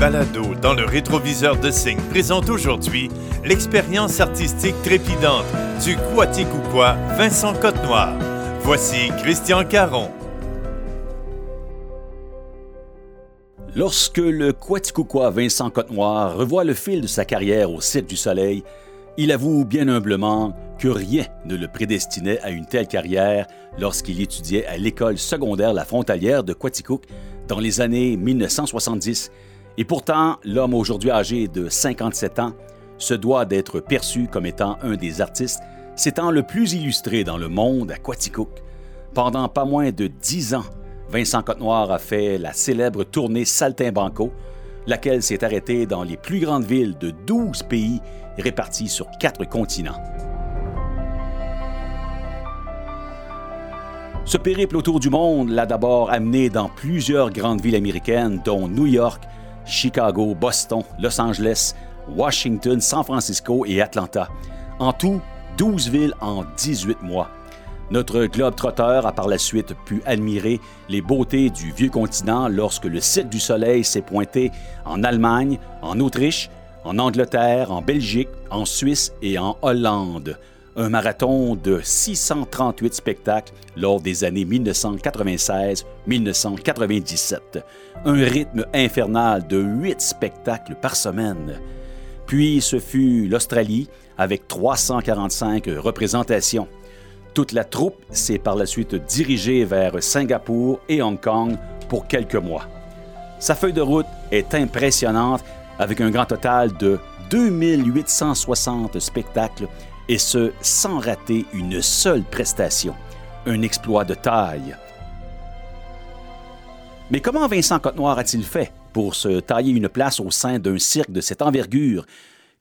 balado dans le rétroviseur de Signe présente aujourd'hui l'expérience artistique trépidante du Quaticoukwa Vincent Côte-Noir. Voici Christian Caron. Lorsque le Quaticoukwa Vincent Côte-Noir revoit le fil de sa carrière au Cirque du Soleil, il avoue bien humblement que rien ne le prédestinait à une telle carrière lorsqu'il étudiait à l'école secondaire La Frontalière de Quaticook dans les années 1970. Et pourtant, l'homme aujourd'hui âgé de 57 ans se doit d'être perçu comme étant un des artistes s'étant le plus illustré dans le monde à Quaticook. Pendant pas moins de dix ans, Vincent Côte-Noir a fait la célèbre tournée Saltimbanco, laquelle s'est arrêtée dans les plus grandes villes de 12 pays répartis sur quatre continents. Ce périple autour du monde l'a d'abord amené dans plusieurs grandes villes américaines, dont New York, Chicago, Boston, Los Angeles, Washington, San Francisco et Atlanta. En tout, 12 villes en 18 mois. Notre globe trotteur a par la suite pu admirer les beautés du vieux continent lorsque le Cirque du Soleil s'est pointé en Allemagne, en Autriche, en Angleterre, en Belgique, en Suisse et en Hollande un marathon de 638 spectacles lors des années 1996-1997, un rythme infernal de 8 spectacles par semaine. Puis ce fut l'Australie avec 345 représentations. Toute la troupe s'est par la suite dirigée vers Singapour et Hong Kong pour quelques mois. Sa feuille de route est impressionnante avec un grand total de 2860 spectacles et ce sans rater une seule prestation. Un exploit de taille. Mais comment Vincent Côte-Noir a-t-il fait pour se tailler une place au sein d'un cirque de cette envergure?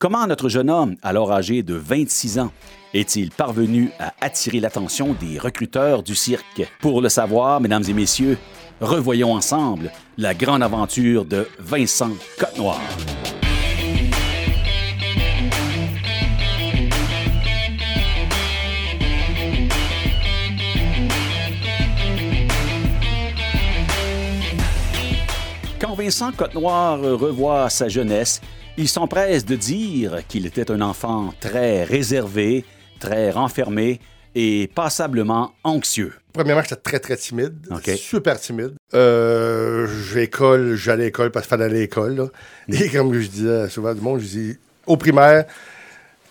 Comment notre jeune homme, alors âgé de 26 ans, est-il parvenu à attirer l'attention des recruteurs du cirque? Pour le savoir, mesdames et messieurs, revoyons ensemble la grande aventure de Vincent Côte-Noir. Vincent Côte-Noir revoit sa jeunesse, il s'empresse de dire qu'il était un enfant très réservé, très renfermé et passablement anxieux. Premièrement, j'étais très, très timide. Super timide. Euh, j'école, j'allais à l'école parce qu'il fallait aller à l'école. Mm. Et comme je disais souvent du monde, je dis, au primaire,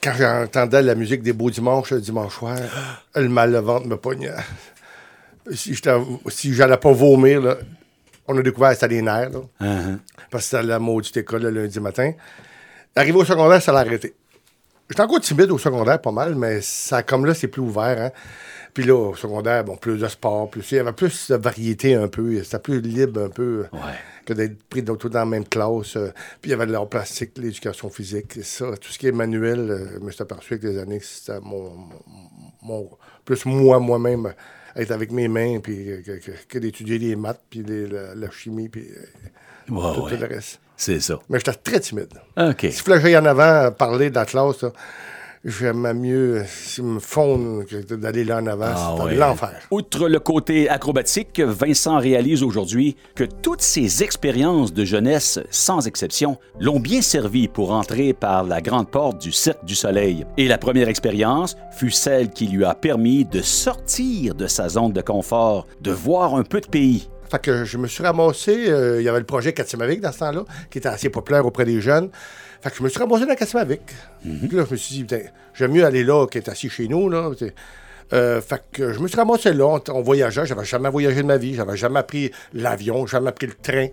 quand j'entendais la musique des beaux dimanches, le dimanche soir, le mal le ventre me pognait. Si, si j'allais pas vomir, là, on a découvert que c'était les nerfs, uh-huh. parce que c'était la maudite école le lundi matin. Arrivé au secondaire, ça l'a arrêté. J'étais encore timide au secondaire, pas mal, mais ça, comme là, c'est plus ouvert. Hein. Puis là, au secondaire, bon, plus de sport, plus. Il y avait plus de variété un peu. C'était plus libre un peu que d'être pris tout dans la même classe. Euh. Puis il y avait de l'art plastique, l'éducation physique, ça. Tout ce qui est manuel, euh, je me suis aperçu avec les années que c'était mon, mon, Plus moi, moi-même être avec mes mains, puis que, d'étudier les maths, puis la, chimie, puis euh, tout, le reste. C'est ça. Mais j'étais très timide. OK. Si je voulais en avant parler d'Atlas, j'aimais mieux me fondre que d'aller là en avant. Ah, l'enfer. Outre le côté acrobatique, Vincent réalise aujourd'hui que toutes ses expériences de jeunesse, sans exception, l'ont bien servi pour entrer par la grande porte du Cirque du Soleil. Et la première expérience fut celle qui lui a permis de sortir de sa zone de confort, de voir un peu de pays. Fait que je me suis ramassé, euh, il y avait le projet Katimavik dans ce temps-là, qui était assez populaire auprès des jeunes. Fait que je me suis ramassé dans Katimavik. Mm Puis là, je me suis dit, j'aime mieux aller là qu'être assis chez nous. Là. Euh, fait que je me suis ramassé là, on, voyageait, j'avais jamais voyagé de ma vie, j'avais jamais pris l'avion, jamais pris le train.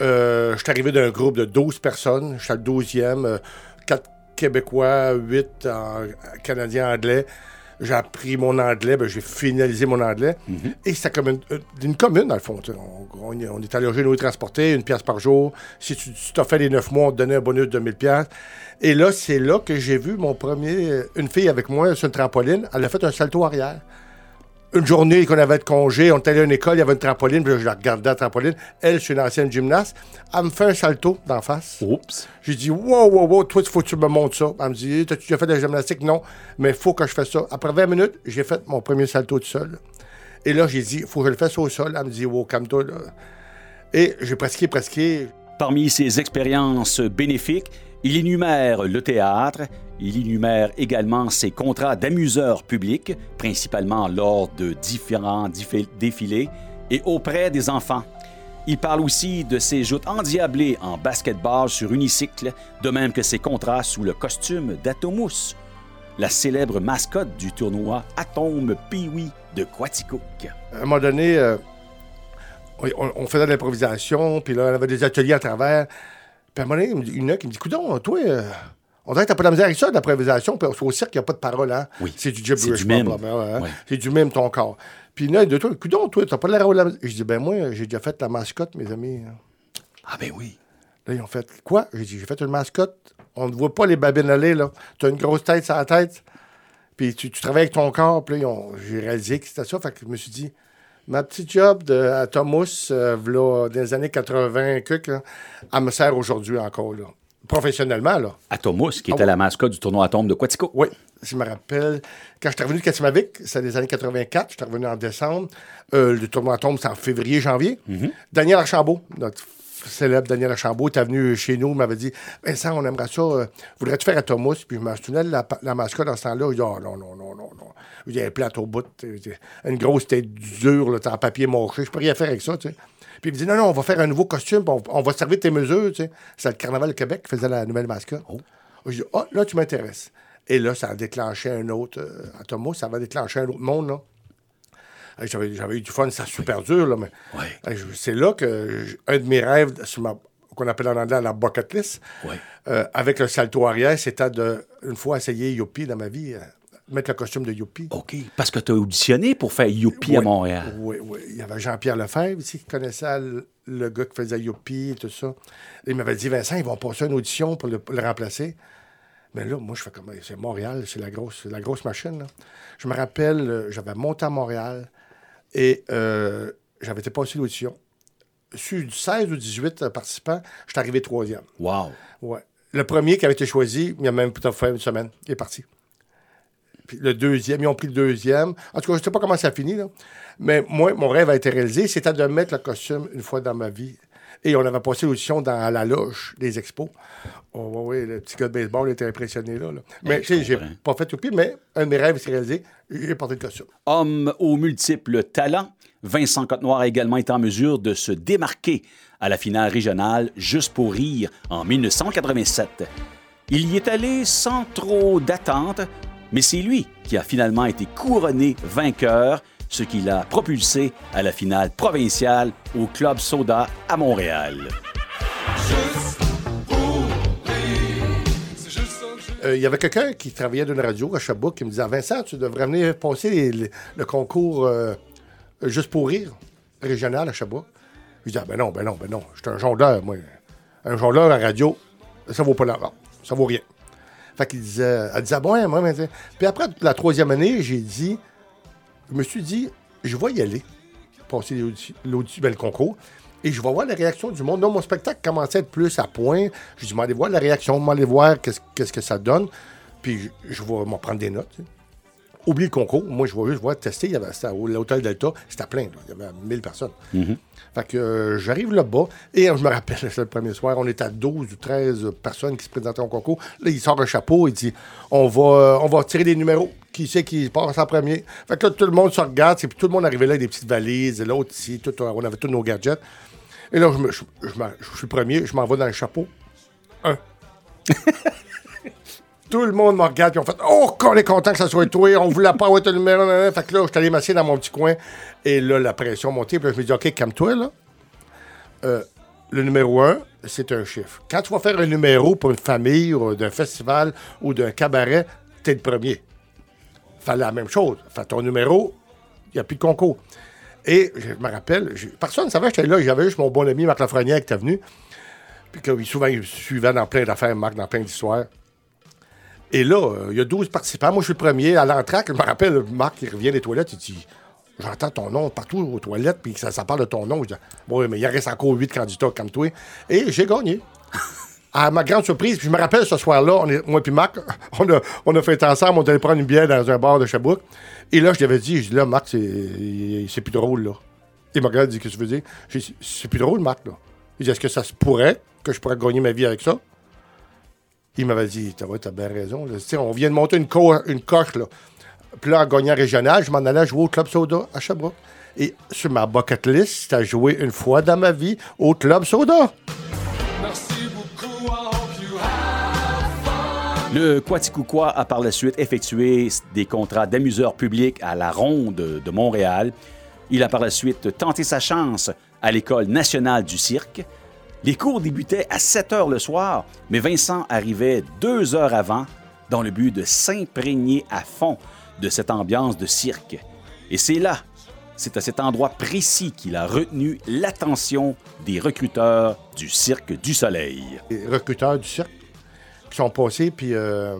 Euh, je suis arrivé d'un groupe de 12 personnes, j'étais le 12e, 4 Québécois, 8 Canadiens anglais j'ai appris mon anglais, ben, j'ai finalisé mon anglais. Mhm. Et c'est comme une, commune, dans le fond. On, on, est allogé, nous transporter, une pièce par jour. Si tu t'as fait les neuf mois, on te donnait un bonus de 1000 pièces. Et là, c'est là que j'ai vu mon premier... Une fille avec moi sur une trampoline, elle a fait un salto arrière une journée qu'on avait de congé, on était allé à une école, il y avait une trampoline, puis je la regardais la trampoline. Elle, c'est une ancienne gymnaste. Elle me fait un salto d'en face. Oups. J'ai dit, wow, wow, wow, toi, il faut que tu me montres ça. Elle me dit, t'as-tu déjà fait de la gymnastique? Non, mais il faut que je fasse ça. Après 20 minutes, j'ai fait mon premier salto tout seul. Et là, j'ai dit, il faut que je le fasse au sol. Elle me dit, wow, calme-toi, là. Et j'ai pratiqué, pratiqué. Parmi ses expériences bénéfiques, il énumère le théâtre, il énumère également ses contrats d'amuseurs publics, principalement lors de différents défilés et auprès des enfants. Il parle aussi de ses joutes endiablées en basketball sur unicycle, de même que ses contrats sous le costume d'Atomus, la célèbre mascotte du tournoi Atome Pee-Wee de Quaticook. À un moment donné, euh, on, faisait de l'improvisation, puis là, on avait des ateliers à travers. Puis à un moment donné, il y qui me dit Coudon, toi, euh, on dirait que t'as pas de misère avec ça, de l'improvisation, puis au cirque, il n'y a pas de parole, hein? Oui. C'est du gibberish, hein? C'est du même ton corps. Puis là, de toi, Coudon, toi, t'as pas l'air de la Je dis Ben moi, j'ai déjà fait la mascotte, mes amis. Ah ben oui. Là, ils ont fait Quoi? J'ai dit J'ai fait une mascotte. On ne voit pas les babines aller, là. Tu as une grosse tête sur la tête. Puis tu, travailles avec ton corps. Puis là, j'ai réalisé que c'était ça. Fait que je me suis dit Ma petite job de, à Thomas, euh, dans les années 80, elle me sert aujourd'hui encore, là. Professionnellement, là. À Thomas, qui était ah la mascotte du tournoi Atome de Quatico. Oui. Je me rappelle, quand je suis revenu de Katimavik, c'est les années 84, je suis revenu en décembre. Euh, le tournoi Atome, c'est en février, janvier. Mm-hmm. Daniel Archambault, notre célèbre Daniel Archambault, est venu chez nous, m'avait dit Vincent, on aimerait ça, euh, voudrais-tu faire à Thomas Puis je me souvenais la, la mascotte dans ce temps-là. Il dit oh, non, non, non, non, non. Il y a un plate au bout, une grosse tête dure, en papier moché. Je peux rien faire avec ça, tu sais. Puis il me dit non, non, on va faire un nouveau costume, on, on, va servir tes mesures, tu sais. C'est le Carnaval de Québec qui faisait la nouvelle mascotte. Oh. Je dis oh, là, tu m'intéresses. Et là, ça a déclenché un autre. Euh, Thomas, ça va déclencher un autre monde, là. J'avais eu du fun, c'est super dur, là, mais c'est là que un de mes rêves, qu'on appelle en anglais la bucket list, euh, avec le salto arrière, c'était de, une fois, essayer Youpi dans ma vie, euh, mettre le costume de Youpi. OK. Parce que tu as auditionné pour faire Youpi à Montréal. Oui, oui. Il y avait Jean-Pierre Lefebvre ici qui connaissait le, gars qui faisait Youpi et tout ça. il m'avait dit Vincent, ils vont passer une audition pour le, remplacer. Mais là, moi, je fais comme c'est Montréal, c'est la grosse, la grosse machine. Je me rappelle, euh, j'avais monté à Montréal et euh, j'avais été passé l'audition. Sur 16 ou 18 participants, je suis arrivé troisième. Wow. Ouais. Le premier qui avait été choisi, il y a même peut-être fait une semaine, il est parti le deuxième, ils ont pris le deuxième. En tout cas, je ne sais pas comment ça finit, là. Mais moi, mon rêve a été réalisé, c'était de mettre le costume une fois dans ma vie. Et on avait passé l'audition dans la loge des expos. Oh, oui, le petit gars de baseball était impressionné là. Mais tu sais, j'ai pas fait tout pire, mais un de mes rêves s'est réalisé. J'ai porté le costume. Homme aux multiples talents, Vincent Côte-Noir a également été en mesure de se démarquer à la finale régionale Juste pour rire en 1987. Il y est allé sans trop d'attente, mais c'est lui qui a finalement été couronné vainqueur, ce qui l'a propulsé à la finale provinciale au Club Soda à Montréal. Euh, il y avait quelqu'un qui travaillait d'une radio à Sherbrooke qui me disait Vincent, tu devrais venir passer le concours euh, juste pour rire régional à Sherbrooke. Je disais ah, ben non, ben non, ben non. J'étais un jongleur, moi. Un jongleur à radio, ça vaut pas l'argent. Ça vaut rien. Fait qu'il disait, elle disait, bon, moi, mais... Puis après la troisième année, j'ai dit, je me suis dit, je vais y aller, passer l'audition, ben, le concours, et je vais voir la réaction du monde. Non, mon spectacle commençait à être plus à point. Je dis, aller voir la réaction, aller voir qu'est-ce, que ça donne, puis je, vais m'en prendre des notes. Oublie le concours. Moi, je vais juste voir tester. Il y avait, l'hôtel Delta, c'était plein. Il y avait 1000 personnes. Mm-hmm. Fait que euh, j'arrive là-bas et euh, je me rappelle, le premier soir, on était à 12 ou 13 personnes qui se présentaient au concours. Là, il sort un chapeau, il dit on va, euh, on va tirer des numéros. Qui sait qui passe en premier? Fait que là, tout le monde se regarde, puis tout le monde arrivait là avec des petites valises, l'autre ici, tout, on avait tous nos gadgets. Et là, je, je suis premier, je m'en vais dans le chapeau. Un. Tout le monde me regarde, et on fait Oh, qu'on est content que ça soit toi, on voulait pas avoir ton numéro. Fait que là, je suis allé m'asseoir dans mon petit coin, et là, la pression montée, puis là, je me dis Ok, calme-toi, là. Euh, le numéro un, c'est un chiffre. Quand tu vas faire un numéro pour une famille, ou d'un festival, ou d'un cabaret, t'es le premier. Fallait la même chose. Fait ton numéro, il n'y a plus de concours. Et je me rappelle, personne ne savait que j'étais là. J'avais juste mon bon ami Marc Lafrenière qui était venu. Puis que souvent, il suivait dans plein d'affaires, Marc, dans plein d'histoires. Et là, euh, il y a 12 participants. Moi, je suis le premier à l'entraque. Je me rappelle, Marc, il revient des toilettes, il dit J'entends ton nom partout aux toilettes, puis ça, parle de ton nom. Je dis Bon, mais il reste encore 8 candidats comme toi. Et j'ai gagné. à ma grande surprise, puis je me rappelle ce soir-là, moi et Marc, on a, on a fait ensemble, on allait prendre une bière dans un bar de Sherbrooke. Et là, je lui avais dit, je dis là, Marc, c'est plus drôle, là. Il m'a regardé, dit, qu'est-ce que tu veux dire? C'est plus drôle, Marc, là. Il dit, est-ce que ça se pourrait que je pourrais gagner ma vie avec ça? Il m'avait dit, t'as as bien raison. On vient de monter une, une coche, là. Puis là, en gagnant régional, je m'en allais jouer au Club Soda à Sherbrooke. Et sur ma bucket list, c'était joué une fois dans ma vie au Club Soda. Le Quaticoukwa a par la suite effectué des contrats d'amuseur public à la Ronde de Montréal. Il a par la suite tenté sa chance à l'École nationale du cirque. Les cours débutaient à 7 heures le soir, mais Vincent arrivait deux heures avant dans le but de s'imprégner à fond de cette ambiance de cirque. Et c'est là, c'est à cet endroit précis qu'il a retenu l'attention des recruteurs du Cirque du Soleil. Les recruteurs du cirque qui sont passés, puis euh,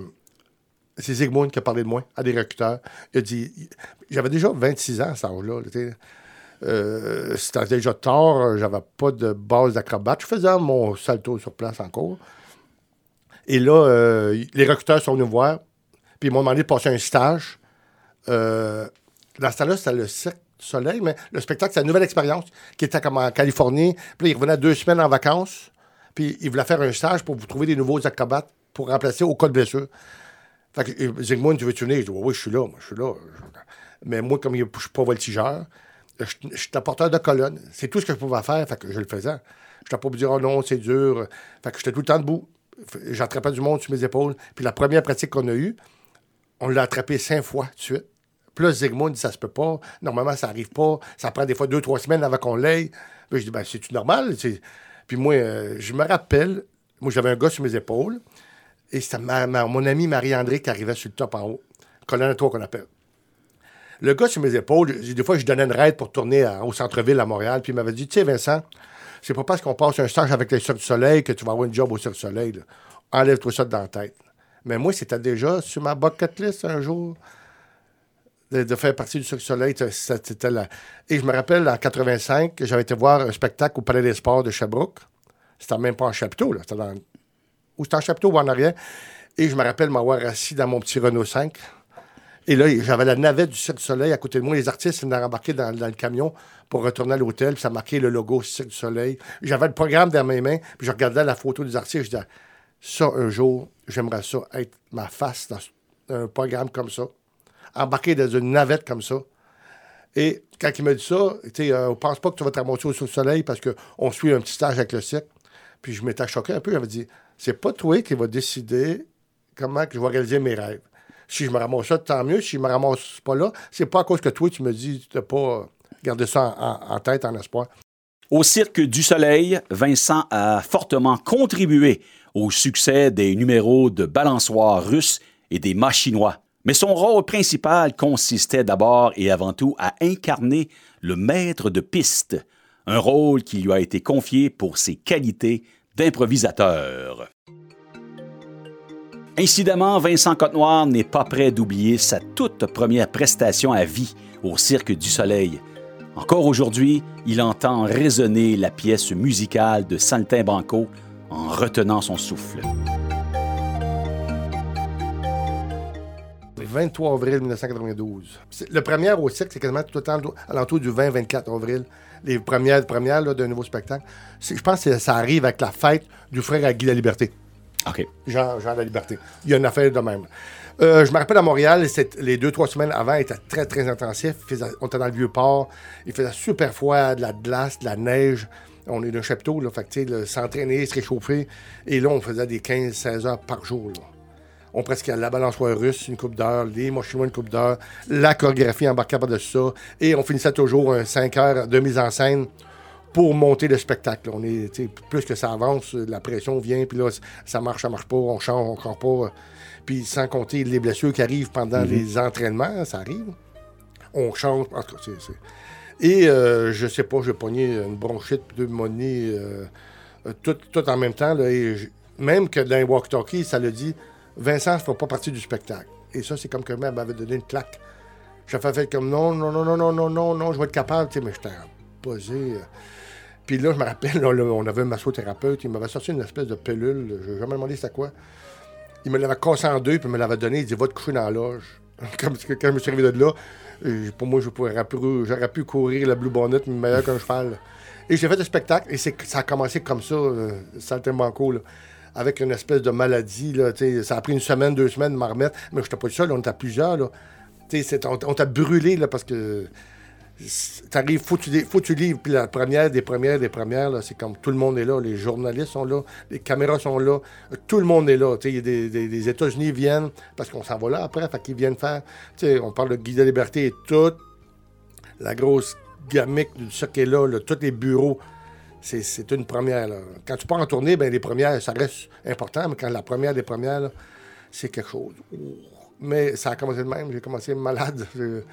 c'est Zygmunt qui a parlé de moi à des recruteurs. Il a dit J'avais déjà 26 ans à cet âge-là. Euh, c'était déjà tard, j'avais pas de base d'acrobate. Je faisais mon salto sur place encore. Et là, euh, les recruteurs sont venus voir, puis ils m'ont demandé de passer un stage. Euh, dans ce temps-là, c'était le Cirque Soleil, mais le spectacle, c'est une nouvelle expérience qui était comme en Californie. Puis là, ils revenaient deux semaines en vacances, puis ils voulaient faire un stage pour vous trouver des nouveaux acrobates pour remplacer au cas de blessure. Fait que Zygmunt, tu veux-tu venir? Je dis, oui, je suis là, moi, je suis là. Mais moi, comme je ne suis pas voltigeur, je, suis porteur de colonne. C'est tout ce que je pouvais faire, je le faisais. Je n'étais pas pour dire, oh non, c'est dur. Fait que j'étais tout le temps debout. J'attrapais du monde sur mes épaules. Puis la première pratique qu'on a eue, on l'a attrapé cinq fois de suite. Plus dit, ça se peut pas. Normalement, ça arrive pas. Ça prend des fois deux, trois semaines avant qu'on l'aille. Je dis, ben, c'est-tu normal? Puis moi, euh, je me rappelle, moi, j'avais un gars sur mes épaules. Et c'était mon ami Marie-André qui arrivait sur le top en haut. Colonne toi qu'on appelle. Le gars sur mes épaules, des fois, je donnais une raide pour tourner au centre-ville à Montréal, puis il m'avait dit Tu sais, Vincent, c'est pas parce qu'on passe un stage avec les Cirque du Soleil que tu vas avoir un job au Cirque du Soleil. Enlève-toi ça dans la tête. Mais moi, c'était déjà sur ma bucket list un jour de, faire partie du Cirque du Soleil. C'était là. Et je me rappelle, en 85, j'avais été voir un spectacle au Palais des Sports de Sherbrooke. C'était même pas en chapiteau, là. C'était. Ou c'était en chapiteau ou en arrière. Et je me rappelle m'avoir assis dans mon petit Renault 5 et là, j'avais la navette du Cirque du Soleil à côté de moi. Les artistes venaient embarquer dans, le camion pour retourner à l'hôtel. Puis ça marquait le logo Cirque du Soleil. J'avais le programme dans mes mains. Puis je regardais la photo des artistes. Je disais, ça, un jour, j'aimerais ça être ma face dans un programme comme ça. Embarqué dans une navette comme ça. Et quand il m'a dit ça, tu euh, on pense pas que tu vas te ramasser au Soleil parce qu'on suit un petit stage avec le cirque. Puis je m'étais choqué un peu. J'avais dit, c'est pas toi qui va décider comment que je vais réaliser mes rêves. Si je me ramasse ça, tant mieux. Si je me ramasse pas là, c'est pas à cause que toi, tu me dis de pas garder ça en, tête, en espoir. Au Cirque du Soleil, Vincent a fortement contribué au succès des numéros de balançoires russes et des mâts chinois. Mais son rôle principal consistait d'abord et avant tout à incarner le maître de piste, un rôle qui lui a été confié pour ses qualités d'improvisateur. Incidemment, Vincent Cotenoir n'est pas prêt d'oublier sa toute première prestation à vie au Cirque du Soleil. Encore aujourd'hui, il entend résonner la pièce musicale de Banco en retenant son souffle. Le 23 avril 1992. Le premier au cirque, c'est quasiment tout le temps à l'entour du 20-24 avril. Les premières, premières d'un nouveau spectacle. Je pense que ça arrive avec la fête du frère à Guy la Liberté. OK. Jean, Jean la Liberté. Il y a une affaire de même. Euh, je me rappelle à Montréal, les deux, trois semaines avant étaient très, très intensifs. on était dans le vieux port. Il faisait super froid, de la glace, de la neige. On est d'un chapiteau, là, fait s'entraîner, se réchauffer. Et là, on faisait des 15-16 heures par jour. On presque la balançoire russe, une coupe d'heure, les chinois, une coupe d'heure, la chorégraphie embarquée de ça. Et on finissait toujours un 5 heures de mise en scène pour monter le spectacle. On est, plus que ça avance, la pression vient, puis là, ça marche, ça marche pas, on change, on change pas. Puis sans compter les blessures qui arrivent pendant mhm. les entraînements, ça arrive. On change, en tout cas, c'est... Et euh, je sais pas, j'ai pogné une bronchite, deux monnaies, euh, tout, tout, en même temps. Là, et même que dans les walk-talkie, ça le dit, Vincent ne pas partie du spectacle. Et ça, c'est comme que même m'avait donné une claque. J'ai fait comme non, non, non, non, non, non, non, non, je vais être capable, mais j'étais posé. Euh, puis là, je me rappelle, on avait un massothérapeute, il m'avait sorti une espèce de pilule, je n'ai jamais demandé c'était quoi. Il me l'avait cassé en deux, puis il me l'avait donné, il dit Va te coucher dans la loge. Comme quand je me suis arrivé de là, pour moi, j'aurais pu, courir la Blue Bonnet, mais meilleur qu'un cheval. Et j'ai fait le spectacle, et ça a commencé comme ça, euh, saltimbanco, là, avec une espèce de maladie. Là, ça a pris une semaine, deux semaines de m'en remettre, mais je n'étais pas seul, on était plusieurs. Là. On t'a brûlé là, parce que t'arrives, faut tu, faut tu livres, puis la première des premières des premières, c'est comme tout le monde est là, les journalistes sont là, les caméras sont là, tout le monde est là. Des, des, des États-Unis viennent, parce qu'on s'en va là après, fait qu'ils viennent faire, on parle de Guy de Liberté et tout, la grosse gamique du est là, tous les bureaux, c'est une première. Quand tu pars en tournée, ben les premières, ça reste important, mais quand la première des premières, c'est quelque chose. Mais ça a commencé de même, j'ai commencé malade.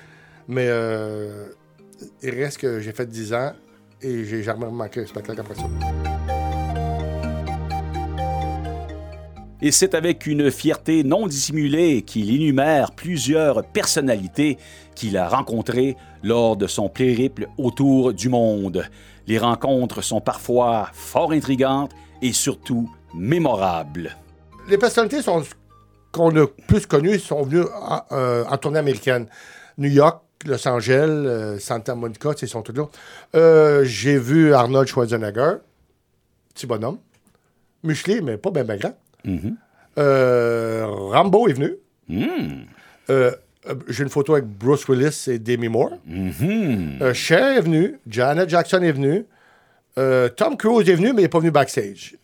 Mais euh, il reste que j'ai fait 10 ans et j'ai jamais manqué un spectacle après ça. Et c'est avec une fierté non dissimulée qu'il énumère plusieurs personnalités qu'il a rencontrées lors de son périple autour du monde. Les rencontres sont parfois fort intrigantes et surtout mémorables. Les personnalités qu'on a plus connues sont venues en, euh, en tournée américaine. New York, Los Angeles, euh, Santa Monica, ils sont tous là. Euh, j'ai vu Arnold Schwarzenegger, petit bonhomme. Musclé, mais pas bien grand. Mm-hmm. Euh, Rambo est venu. Mm. j'ai une photo avec Bruce Willis et Demi Moore. Mm-hmm. Cher est venu. Janet Jackson est venu. Tom Cruise est venu, mais il n'est pas venu backstage.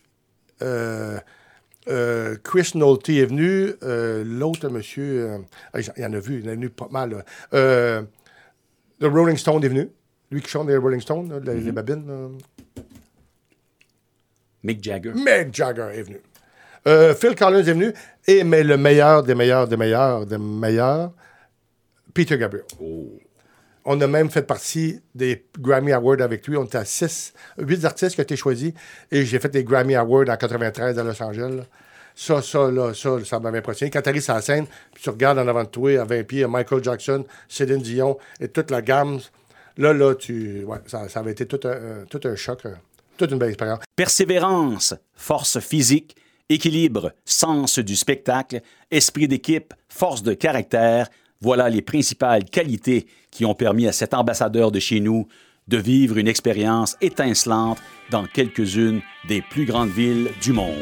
Chris Nolte est venu. L'autre monsieur, il y en a vu, il en a venu pas mal. Le Rolling Stone est venu. Lui qui chante les Rolling Stones, les, mm-hmm. babines. Mick Jagger. Mick Jagger est venu. Euh, Phil Collins est venu. Et mais le meilleur des meilleurs des meilleurs des meilleurs, Peter Gabriel. Oh. On a même fait partie des Grammy Awards avec lui. On était à six, huit artistes qui ont été choisis. Et j'ai fait des Grammy Awards en 93 à Los Angeles. Ça, ça, là, ça, ça m'avait impressionné. Quand tu arrives sur la scène, puis tu regardes en avant de toi, à 20 pieds, Michael Jackson, Céline Dion et toute la gamme, là, là, tu, ouais, ça, ça avait été tout un, tout un choc, euh, toute une belle expérience. Persévérance, force physique, équilibre, sens du spectacle, esprit d'équipe, force de caractère, voilà les principales qualités qui ont permis à cet ambassadeur de chez nous de vivre une expérience étincelante dans quelques-unes des plus grandes villes du monde.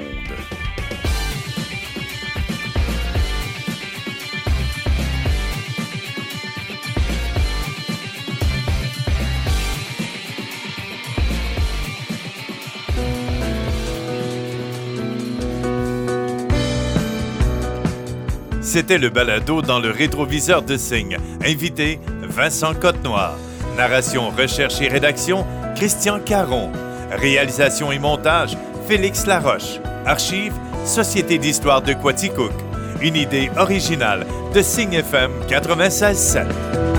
C'était le balado dans le rétroviseur de Signe. Invité, Vincent Côte-Noir. Narration, recherche et rédaction, Christian Caron. Réalisation et montage, Félix Laroche. Archives, Société d'histoire de Quaticook. Une idée originale de Signe FM 96.7.